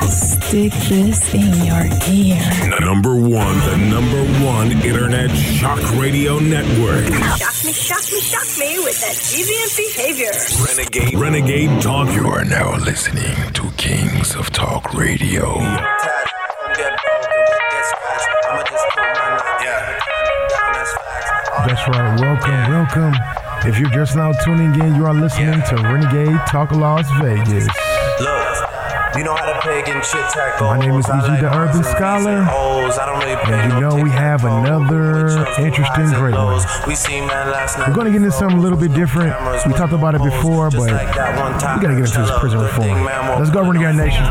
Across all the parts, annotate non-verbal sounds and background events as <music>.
Stick this in your ear. Number one, the number one internet shock radio network. Shock me, shock me, shock me with that deviant behavior. Renegade, Renegade Talk. You are now listening to Kings of Talk Radio. That's right. Welcome, welcome. If you're just now tuning in, you are listening to Renegade Talk Las Vegas. Look, you know how to peg and chit tack My name is E.G. the Urban Scholar. And you know we have another interesting great one. We're going to get into something a little bit different. We talked about it before, but we got to get into this prison reform. Let's go, Renegade Nation.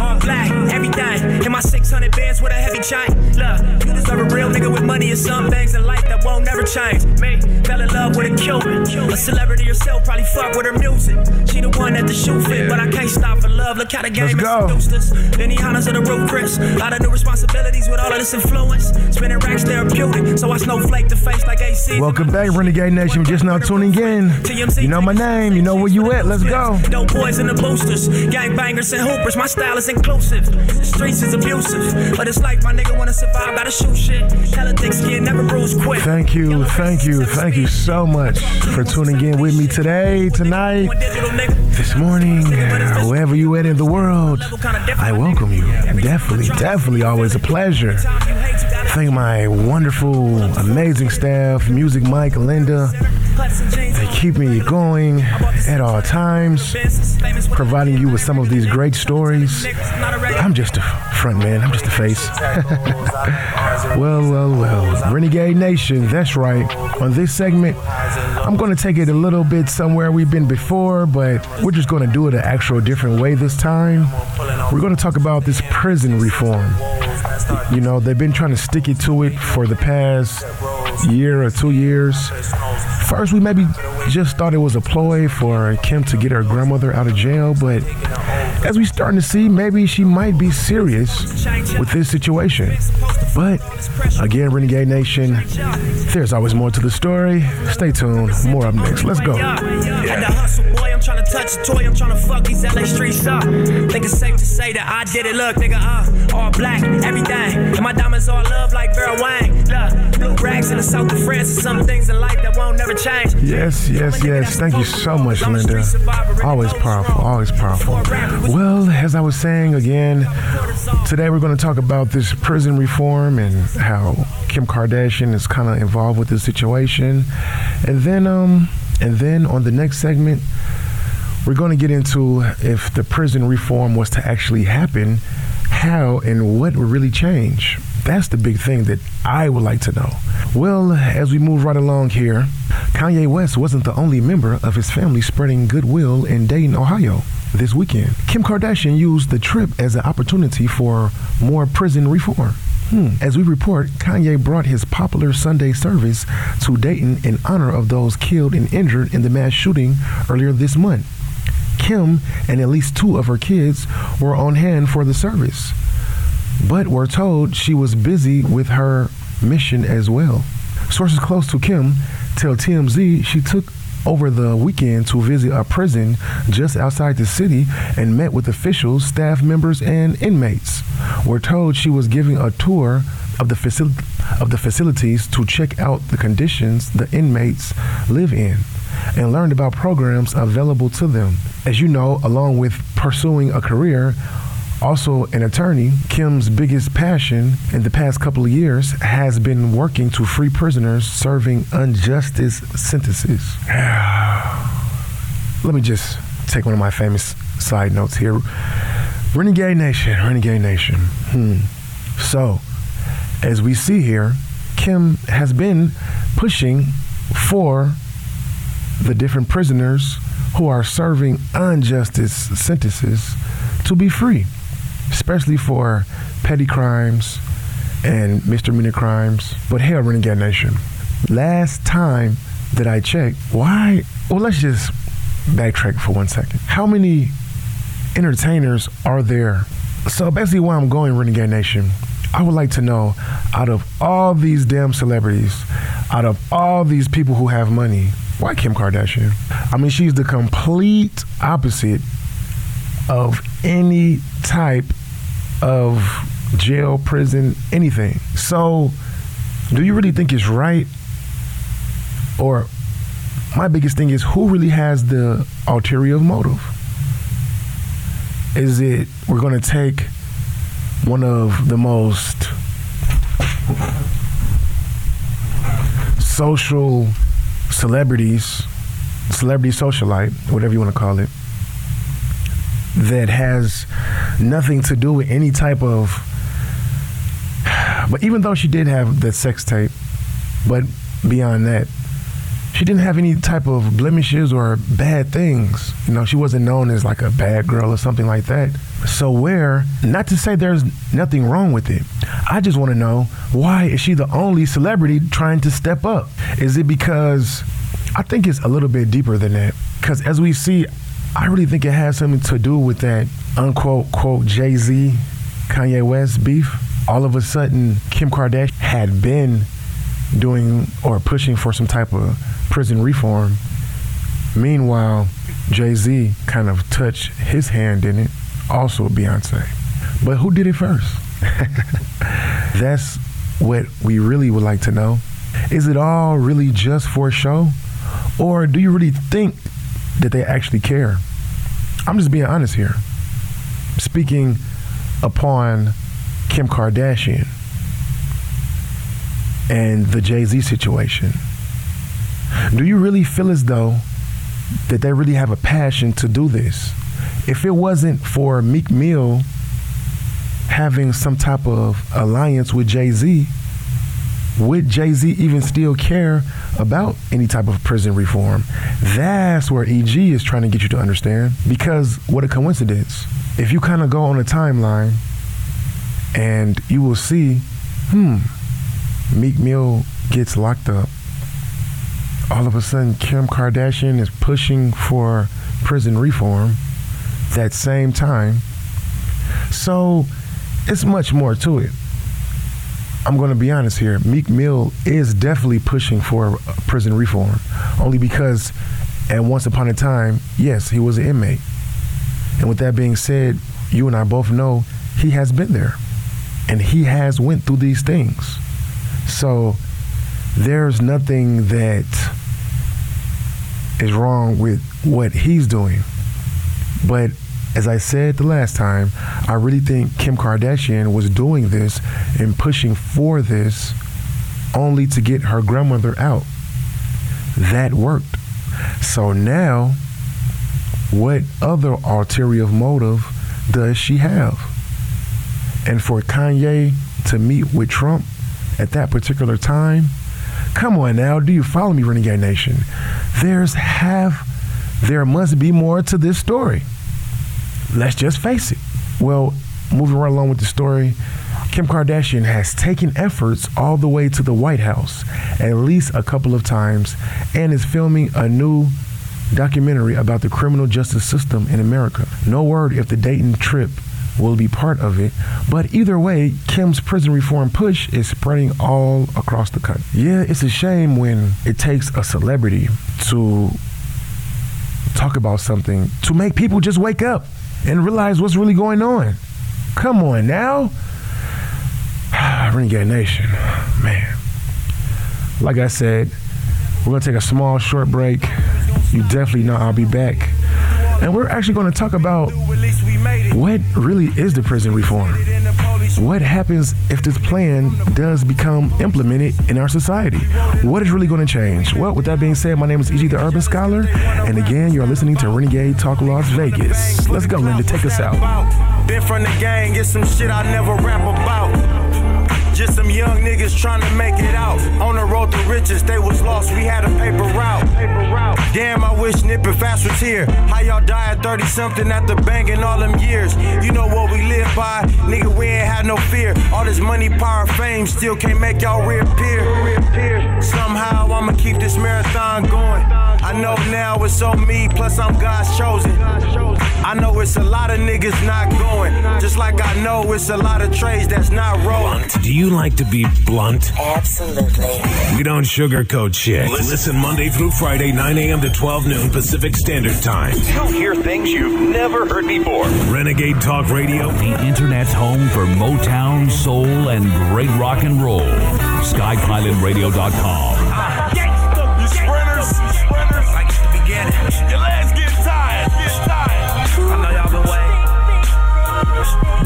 All black, everything. In my 600 bands with a heavy chain. Look, you deserve a real nigga with money and some things in life that won't never change. Me, fell in love with a Cuban. A celebrity herself probably fuck with her music. She the one that the shoe fit, but I can't stop for love. Look how the game Let's go. introduced us. Then he honors of the roof, Chris. Lot of new responsibilities with all of this influence. Spinning racks therapeutic, so I snowflake the face like AC. Welcome back, Renegade Nation. Just now tuning in. You know my name. You know where you at. Let's go. Dope boys and the boosters, gang bangers and hoopers. My style is inclusive. The streets is abusive, but it's like my nigga wanna survive, gotta shoot shit. Hella thick skin, never bruise quick. Thank you, thank you, thank you so much for tuning in with me today, tonight, this morning, wherever you at in the world. I welcome you. Definitely, definitely always a pleasure. Thank my wonderful, amazing staff, Music Mike, Linda. They keep me going at all times, providing you with some of these great stories. I'm just a front man, I'm just a face. <laughs> well, well, well. Renegade Nation, that's right. On this segment, I'm going to take it a little bit somewhere we've been before, but we're just going to do it an actual different way this time. We're going to talk about this prison reform. You know, they've been trying to stick it to it for the past year or two years. First, we maybe just thought it was a ploy for Kim to get her grandmother out of jail, but as we starting to see, maybe she might be serious with this situation. But again, Renegade Nation, there's always more to the story. Stay tuned. More up next. Let's go. At the hustle, boy, I'm trying to touch a toy. I'm trying to fuck these LA streets up. Think it's safe to say that I did it. Look, nigga, uh, all black, everything. And my diamonds all love like Vera Wang. Look, blue rags in the south of France. Some things in life that won't never change. Yes, yes, yes. Thank you so much, Linda. Always powerful, always powerful. Well, as I was saying again, today we're going to talk about this prison reform and how Kim Kardashian is kind of involved with this situation. And then um and then on the next segment, we're going to get into if the prison reform was to actually happen, how and what would really change. That's the big thing that I would like to know. Well, as we move right along here, Kanye West wasn't the only member of his family spreading goodwill in Dayton, Ohio this weekend. Kim Kardashian used the trip as an opportunity for more prison reform. Hmm. As we report, Kanye brought his popular Sunday service to Dayton in honor of those killed and injured in the mass shooting earlier this month. Kim and at least two of her kids were on hand for the service, but were told she was busy with her mission as well. Sources close to Kim tell TMZ she took over the weekend to visit a prison just outside the city and met with officials, staff members, and inmates. We're told she was giving a tour of the facil- of the facilities to check out the conditions the inmates live in and learned about programs available to them. As you know, along with pursuing a career, also an attorney, Kim's biggest passion in the past couple of years has been working to free prisoners serving injustice sentences. <sighs> Let me just take one of my famous side notes here. Renegade Nation, Renegade Nation. Hmm. So, as we see here, Kim has been pushing for the different prisoners who are serving injustice sentences to be free, especially for petty crimes and misdemeanor crimes. But hell, Renegade Nation, last time that I checked, why? Well, let's just backtrack for one second. How many entertainers are there? So basically, where I'm going, Renegade Nation, I would like to know out of all these damn celebrities, out of all these people who have money, why Kim Kardashian? I mean, she's the complete opposite of any type of jail, prison, anything. So, do you really think it's right? Or my biggest thing is who really has the ulterior motive? Is it we're going to take one of the most social celebrities, celebrity socialite, whatever you want to call it, that has nothing to do with any type of. But even though she did have the sex tape, but beyond that, she didn't have any type of blemishes or bad things. You know, she wasn't known as like a bad girl or something like that. So where, not to say there's nothing wrong with it. I just want to know why is she the only celebrity trying to step up? Is it because I think it's a little bit deeper than that. Because as we see, I really think it has something to do with that unquote quote Jay Z, Kanye West beef. All of a sudden, Kim Kardashian had been doing or pushing for some type of prison reform. Meanwhile, Jay Z kind of touched his hand in it, also Beyonce. But who did it first? <laughs> That's what we really would like to know. Is it all really just for show? Or do you really think that they actually care? I'm just being honest here. Speaking upon Kim Kardashian and the Jay Z situation. Do you really feel as though that they really have a passion to do this? If it wasn't for Meek Mill having some type of alliance with Jay Z, would Jay Z even still care about any type of prison reform? That's where EG is trying to get you to understand. Because what a coincidence. If you kind of go on a timeline and you will see, hmm, Meek Mill gets locked up. All of a sudden, Kim Kardashian is pushing for prison reform that same time. So it's much more to it. I'm going to be honest here. Meek Mill is definitely pushing for prison reform, only because at once upon a time, yes, he was an inmate. And with that being said, you and I both know he has been there, and he has went through these things. So there's nothing that is wrong with what he's doing. But as I said the last time, I really think Kim Kardashian was doing this and pushing for this only to get her grandmother out. That worked. So now, what other ulterior motive does she have? And for Kanye to meet with Trump at that particular time, come on now, do you follow me, Renegade Nation? There's half, there must be more to this story. Let's just face it. Well, moving right along with the story, Kim Kardashian has taken efforts all the way to the White House at least a couple of times and is filming a new documentary about the criminal justice system in America. No word if the Dayton trip will be part of it, but either way, Kim's prison reform push is spreading all across the country. Yeah, it's a shame when it takes a celebrity to talk about something to make people just wake up and realize what's really going on. Come on now. <sighs> Renegade Nation, man. Like I said, we're going to take a small, short break. You definitely know I'll be back. And we're actually going to talk about what really is the prison reform. What happens if this plan does become implemented in our society? What is really going to change? Well, with that being said, my name is E.G. the Urban Scholar, and again, you're listening to Renegade Talk Las Vegas. Let's go, Linda. Take us out. Been from the gang, get some shit I never rap about. Just some young niggas trying to make it out. On the road to riches, they was lost. We had a paper route. Paper route. Damn, I wish Nip and Fast was here. How y'all die at 30 something after banging all them years? You know what we live by, nigga. We ain't had no fear. All this money, power, fame still can't make y'all reappear. Somehow I'ma keep this marathon going. I know now it's on me, plus I'm God's chosen. I know it's a lot of niggas not going, just like I know it's a lot of trades that's not rolling. Do you like to be blunt? Absolutely. We don't sugarcoat shit. Listen Monday through Friday, 9 a.m. to 12 noon Pacific Standard Time. You'll hear things you've never heard before. Renegade Talk Radio. The internet's home for Motown, soul, and great rock and roll. SkyPilotRadio.com.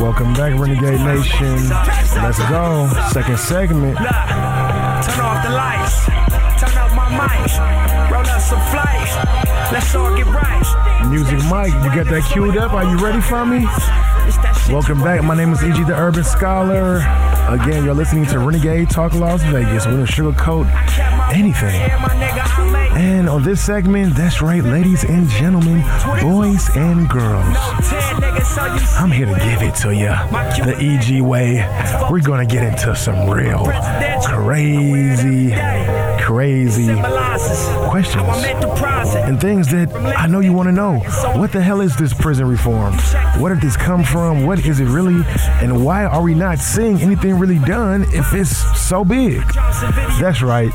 Welcome back, Renegade Nation. Let's go. Second segment. Look, turn off the lights. Turn up my mic. Roll up some flights. Let's all get right. Music Mike, you got that queued up? Are you ready for me? It's that shit Welcome back. My name is E.G. the Urban Scholar. Again, you're listening to Renegade Talk Las Vegas. We don't sugarcoat anything. And on this segment, that's right, ladies and gentlemen, boys and girls. 10 niggas, so you I'm here to give it to you the EG way. We're gonna get into some real crazy, crazy questions how I met the process. and things that I know you want to know. What the hell is this prison reform? Where did this come from? What is it really? And why are we not seeing anything really done if it's so big? That's right.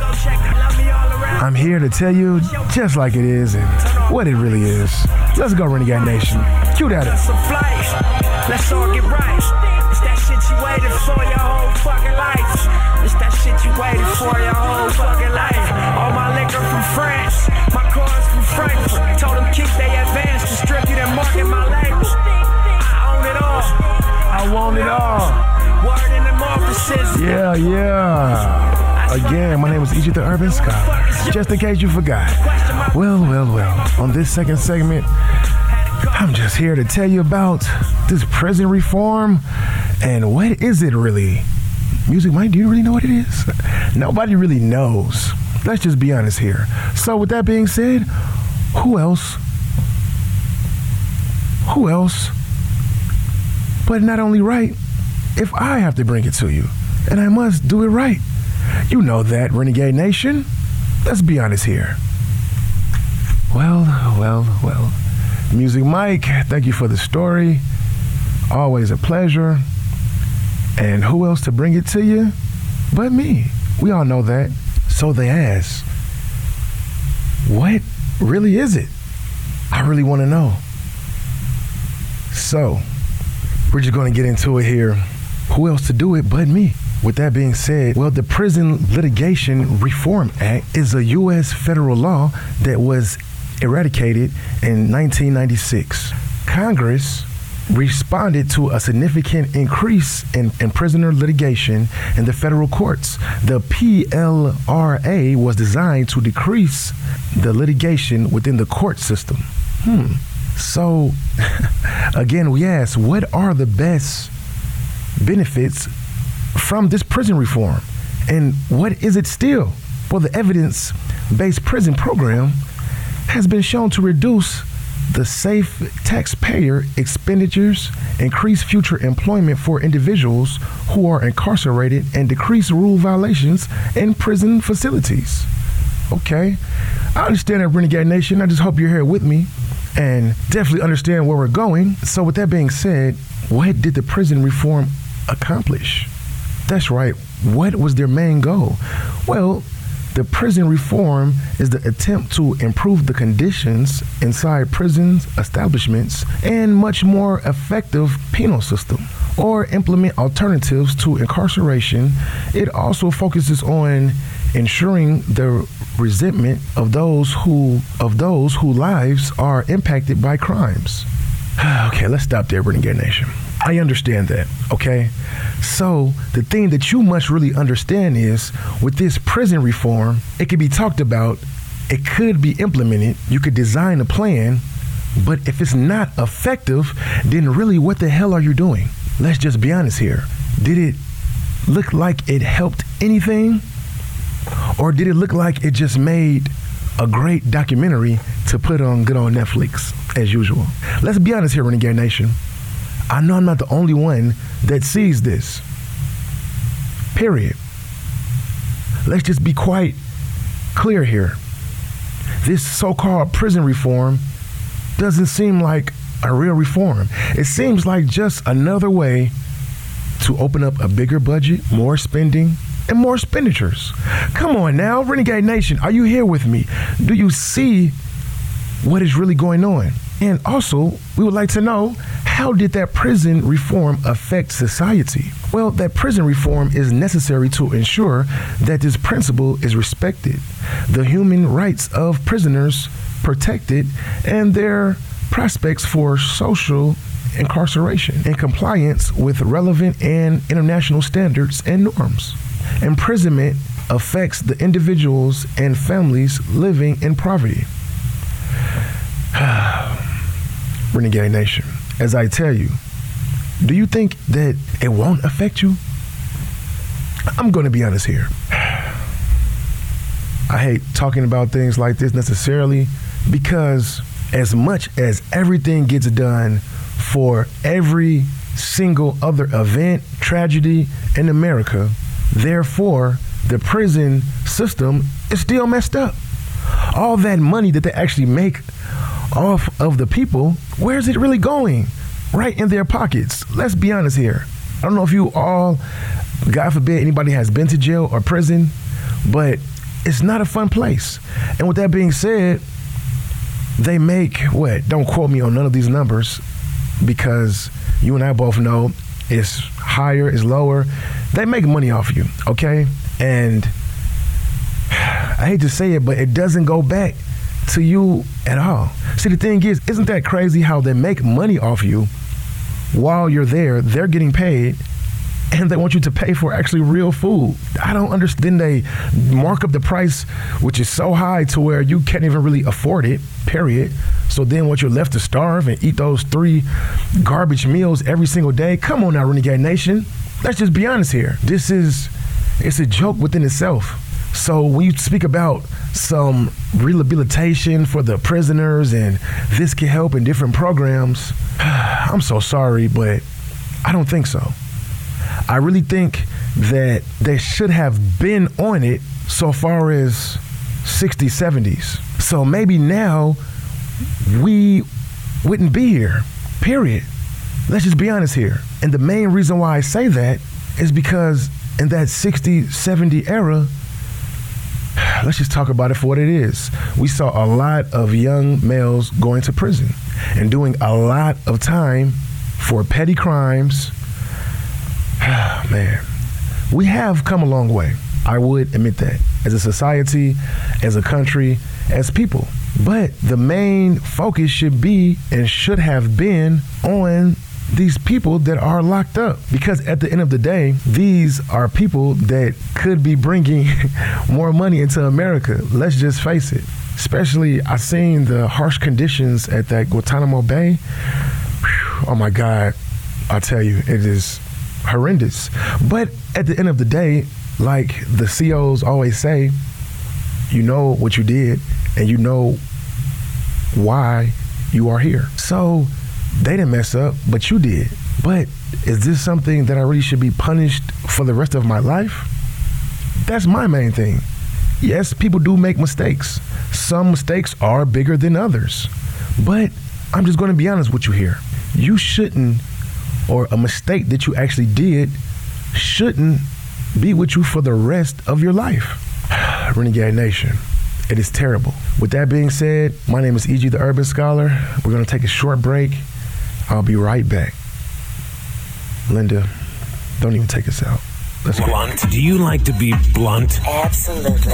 I'm here to tell you just like it is and what it really is. Let's go, Renegade Nation. Cue that up. Let's all get right. You waited for your whole fucking life. It's that shit you waited for your whole fucking life. All my liquor from France, my cars from Frankfurt. Told them keep they advance, distribute and market my label. I own it all. I want it all. Word in them offices. Yeah, yeah. Again, my name is E.G. the Urban Scholar. Just in case you forgot. Well, well, well. On this second segment, I'm just here to tell you about this prison reform and what is it really? Music Mike, do you really know what it is? Nobody really knows. Let's just be honest here. So, with that being said, who else? Who else? But not only right, if I have to bring it to you, and I must do it right. You know that, Renegade Nation. Let's be honest here. Well, well, well. Music Mike, thank you for the story. Always a pleasure. And who else to bring it to you but me? We all know that. So they ask, what really is it? I really want to know. So, we're just going to get into it here. Who else to do it but me? With that being said, well, the Prison Litigation Reform Act is a U.S. federal law that was eradicated in 1996. Congress responded to a significant increase in, in prisoner litigation in the federal courts. The PLRA was designed to decrease the litigation within the court system. Hmm. So, <laughs> again, we ask, what are the best benefits from this prison reform? And what is it still? Well, the evidence based prison program has been shown to reduce the safe taxpayer expenditures, increase future employment for individuals who are incarcerated, and decrease rule violations in prison facilities. Okay, I understand that, Renegade Nation. I just hope you're here with me and definitely understand where we're going. So, with that being said, what did the prison reform accomplish? That's right. What was their main goal? Well, the prison reform is the attempt to improve the conditions inside prisons, establishments, and much more effective penal system, or implement alternatives to incarceration. It also focuses on ensuring the resentment of those who of those whose lives are impacted by crimes. <sighs> okay, let's stop there, Renegade Nation. I understand that, okay? So, the thing that you must really understand is with this prison reform, it can be talked about, it could be implemented, you could design a plan, but if it's not effective, then really what the hell are you doing? Let's just be honest here. Did it look like it helped anything? Or did it look like it just made a great documentary to put on good on Netflix, as usual? Let's be honest here, Renegade Nation. I know I'm not the only one that sees this. Period. Let's just be quite clear here. this so called prison reform doesn't seem like a real reform. It seems like just another way to open up a bigger budget, more spending, and more expenditures. Come on now, Renegade Nation, are you here with me? Do you see what is really going on? And also, we would like to know how did that prison reform affect society? Well, that prison reform is necessary to ensure that this principle is respected, the human rights of prisoners protected, and their prospects for social incarceration in compliance with relevant and international standards and norms. Imprisonment affects the individuals and families living in poverty. <sighs> Renegade Nation, as I tell you, do you think that it won't affect you? I'm going to be honest here. I hate talking about things like this necessarily because, as much as everything gets done for every single other event, tragedy in America, therefore, the prison system is still messed up. All that money that they actually make off of the people, where's it really going? Right in their pockets. Let's be honest here. I don't know if you all, God forbid, anybody has been to jail or prison, but it's not a fun place. And with that being said, they make what? Don't quote me on none of these numbers because you and I both know it's higher, it's lower. They make money off you, okay? And <sighs> I hate to say it, but it doesn't go back to you at all. See, the thing is, isn't that crazy how they make money off you while you're there? They're getting paid and they want you to pay for actually real food. I don't understand. They mark up the price, which is so high to where you can't even really afford it, period. So then what you're left to starve and eat those three garbage meals every single day. Come on now, Renegade Nation. Let's just be honest here. This is, it's a joke within itself. So when you speak about some rehabilitation for the prisoners and this can help in different programs, <sighs> I'm so sorry, but I don't think so. I really think that they should have been on it so far as 60s, 70s. So maybe now we wouldn't be here, period. Let's just be honest here. And the main reason why I say that is because in that 60, 70 era, let's just talk about it for what it is. We saw a lot of young males going to prison and doing a lot of time for petty crimes. <sighs> Man, we have come a long way. I would admit that as a society, as a country, as people. But the main focus should be and should have been on these people that are locked up. Because at the end of the day these are people that could be bringing <laughs> more money into america. Let's just face it. Especially i seen the harsh conditions at that guantanamo bay. Whew, oh my god. I tell you it is horrendous. But at the end of the day like the COs always say you know what you did and you know why you are here. So they didn't mess up, but you did. But is this something that I really should be punished for the rest of my life? That's my main thing. Yes, people do make mistakes. Some mistakes are bigger than others. But I'm just going to be honest with you here. You shouldn't, or a mistake that you actually did, shouldn't be with you for the rest of your life. <sighs> Renegade Nation. It is terrible. With that being said, my name is E.G. the Urban Scholar. We're going to take a short break. I'll be right back. Linda, don't even take us out. Let's go. Blunt? Do you like to be blunt? Absolutely.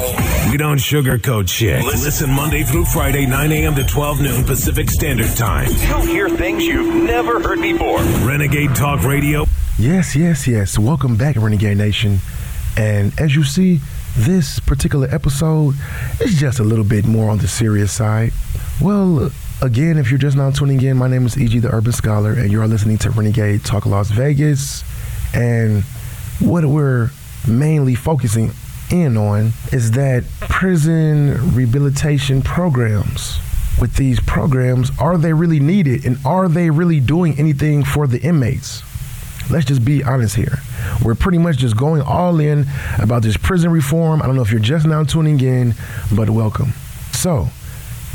We don't sugarcoat shit. Listen Monday through Friday, 9 a.m. to 12 noon Pacific Standard Time. You'll hear things you've never heard before. Renegade Talk Radio. Yes, yes, yes. Welcome back, Renegade Nation. And as you see, this particular episode is just a little bit more on the serious side. Well, again, if you're just now tuning in, my name is E.G. the Urban Scholar, and you are listening to Renegade Talk Las Vegas. And what we're mainly focusing in on is that prison rehabilitation programs. With these programs, are they really needed and are they really doing anything for the inmates? Let's just be honest here. We're pretty much just going all in about this prison reform. I don't know if you're just now tuning in, but welcome. So,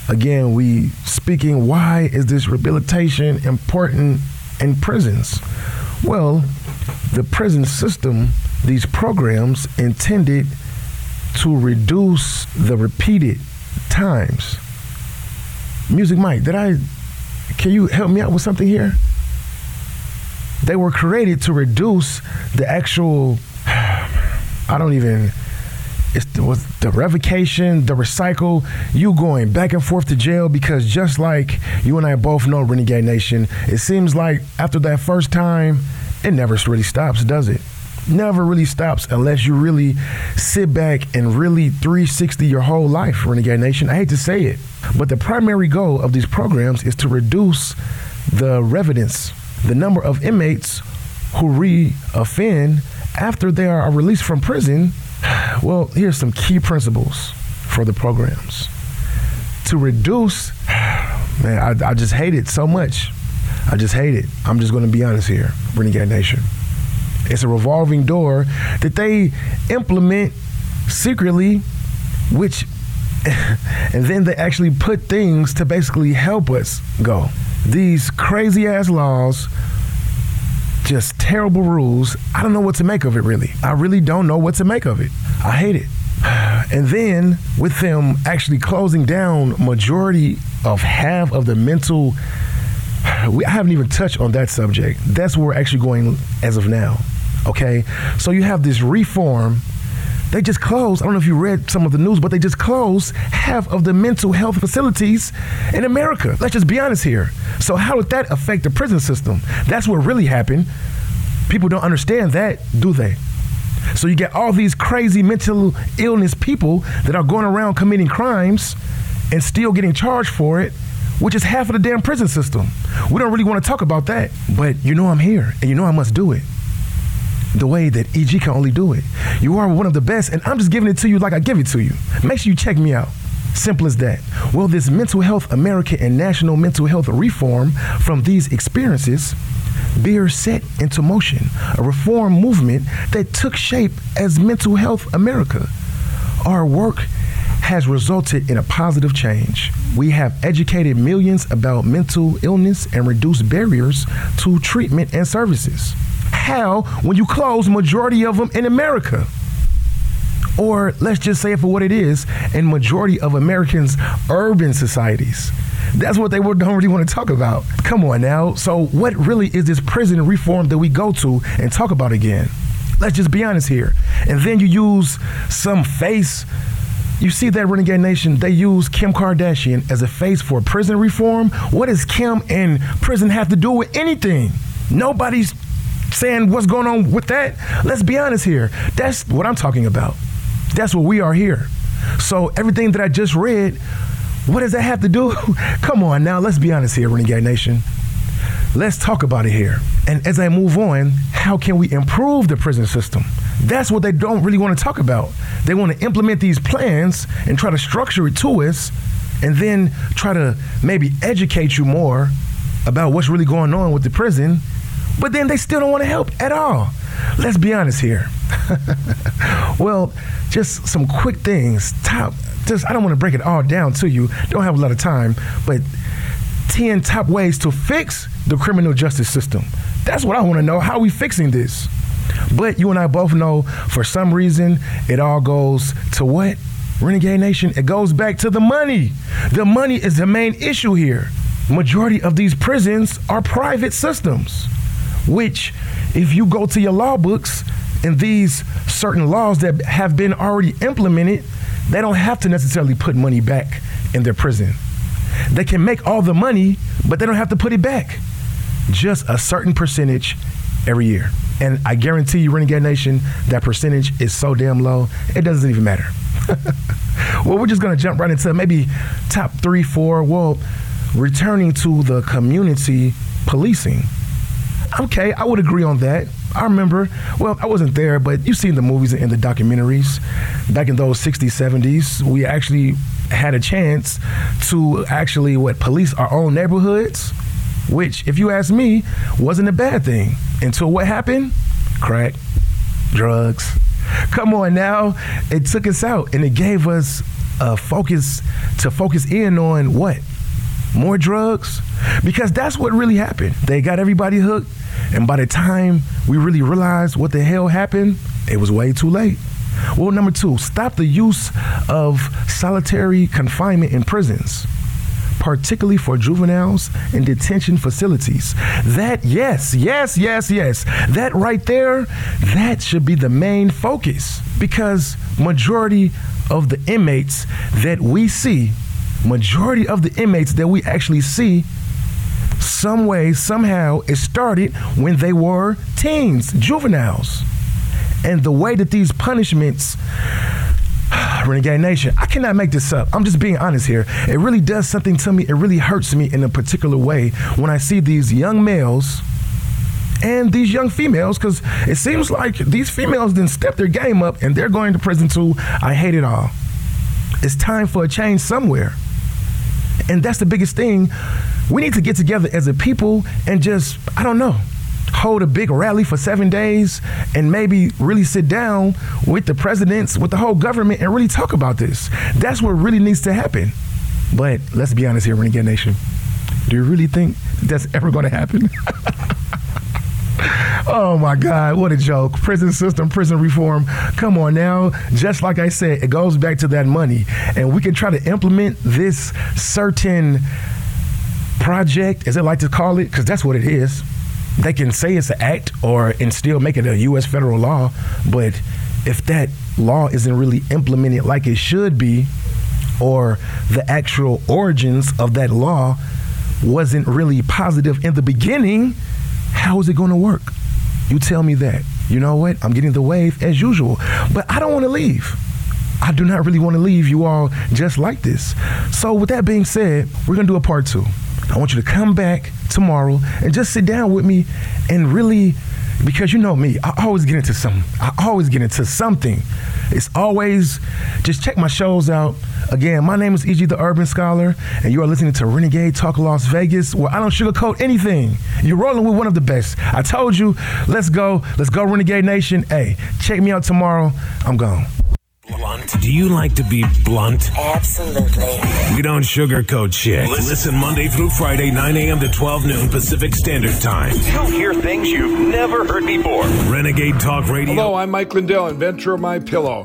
again, we speaking why is this rehabilitation important in prisons? Well, the prison system, these programs intended to reduce the repeated times. Music Mike, did I can you help me out with something here? They were created to reduce the actual <sighs> I don't even it's the, was the revocation, the recycle, you going back and forth to jail because just like you and I both know, Renegade Nation, it seems like after that first time, it never really stops, does it? Never really stops unless you really sit back and really 360 your whole life, Renegade Nation. I hate to say it, but the primary goal of these programs is to reduce the revidence, the number of inmates who re-offend after they are released from prison well, here's some key principles for the programs. To reduce, man, I, I just hate it so much. I just hate it. I'm just going to be honest here, Renegade Nation. It's a revolving door that they implement secretly, which, <laughs> and then they actually put things to basically help us go. These crazy ass laws just terrible rules. I don't know what to make of it, really. I really don't know what to make of it. I hate it. <sighs> And then with them actually closing down majority of half of the mental <sighs> we I haven't even touched on that subject. That's where we're actually going as of now. Okay? So you have this reform. They just closed. I don't know if you read some of the news, but they just closed half of the mental health facilities in America. Let's just be honest here. So how would that affect the prison system? That's what really happened. People don't understand that, do they? So you get all these crazy mental illness people that are going around committing crimes and still getting charged for it, which is half of the damn prison system. We don't really want to talk about that, but you know I'm here and you know I must do it. The way that EG can only do it. You are one of the best, and I'm just giving it to you like I give it to you. Make sure you check me out. Simple as that. Well, this Mental Health America and National Mental Health Reform from these experiences beer set into motion, a reform movement that took shape as Mental Health America. Our work has resulted in a positive change. We have educated millions about mental illness and reduced barriers to treatment and services. How when you close majority of them in America? Or let's just say it for what it is, in majority of Americans' urban societies. That's what they don't really want to talk about. Come on now. So, what really is this prison reform that we go to and talk about again? Let's just be honest here. And then you use some face. You see that Renegade Nation, they use Kim Kardashian as a face for prison reform. What does Kim and prison have to do with anything? Nobody's saying what's going on with that. Let's be honest here. That's what I'm talking about. That's what we are here. So everything that I just read what does that have to do? <laughs> Come on now, let's be honest here, Renegade Nation. Let's talk about it here. And as I move on, how can we improve the prison system? That's what they don't really want to talk about. They want to implement these plans and try to structure it to us and then try to maybe educate you more about what's really going on with the prison, but then they still don't want to help at all. Let's be honest here. <laughs> well, just some quick things. Top just I don't want to break it all down to you. Don't have a lot of time, but 10 top ways to fix the criminal justice system. That's what I want to know. How are we fixing this? But you and I both know for some reason it all goes to what? Renegade Nation, it goes back to the money. The money is the main issue here. Majority of these prisons are private systems, which if you go to your law books and these certain laws that have been already implemented, they don't have to necessarily put money back in their prison. They can make all the money, but they don't have to put it back. Just a certain percentage every year. And I guarantee you, Renegade Nation, that percentage is so damn low, it doesn't even matter. <laughs> well, we're just gonna jump right into maybe top three, four. Well, returning to the community policing. Okay, I would agree on that. I remember, well, I wasn't there, but you've seen the movies and the documentaries. Back in those 60s, 70s, we actually had a chance to actually, what, police our own neighborhoods, which, if you ask me, wasn't a bad thing. Until what happened? Crack, drugs. Come on now. It took us out and it gave us a focus to focus in on what more drugs because that's what really happened. They got everybody hooked, and by the time we really realized what the hell happened, it was way too late. Well, number two, stop the use of solitary confinement in prisons particularly for juveniles in detention facilities. That, yes, yes, yes, yes, that right there, that should be the main focus because majority of the inmates that we see, majority of the inmates that we actually see, some way, somehow, it started when they were teens, juveniles. And the way that these punishments <sighs> Renegade Nation, I cannot make this up. I'm just being honest here. It really does something to me. It really hurts me in a particular way when I see these young males and these young females because it seems like these females didn't step their game up and they're going to prison too. I hate it all. It's time for a change somewhere. And that's the biggest thing. We need to get together as a people and just, I don't know, hold a big rally for seven days and maybe really sit down with the presidents, with the whole government, and really talk about this. That's what really needs to happen. But let's be honest here, Renegade Nation. Do you really think that's ever going to happen? <laughs> Oh my God, what a joke. Prison system, prison reform. Come on now. Just like I said, it goes back to that money. And we can try to implement this certain project, as they like to call it, because that's what it is they can say it's an act or and still make it a U.S. federal law, but if that law isn't really implemented like it should be, or the actual origins of that law wasn't really positive in the beginning, how is it going to work? You tell me that. You know what? I'm getting the wave as usual, but I don't want to leave. I do not really want to leave you all just like this. So, with that being said, we're going to do a part two. I want you to come back tomorrow and just sit down with me and really because you know me, I always get into something. I always get into something. It's always just check my shows out. Again, my name is EG the Urban Scholar, and you are listening to Renegade Talk Las Vegas, where I don't sugarcoat anything. You're rolling with one of the best. I told you, let's go, let's go, Renegade Nation. Hey, check me out tomorrow. I'm gone. Blunt. Do you like to be blunt? Absolutely. We don't sugarcoat shit. Listen Monday through Friday, 9 a.m. to 12 noon Pacific Standard Time. You'll hear things you've never heard before. Renegade Talk Radio. Hello, I'm Mike Lindell, inventor of My Pillow.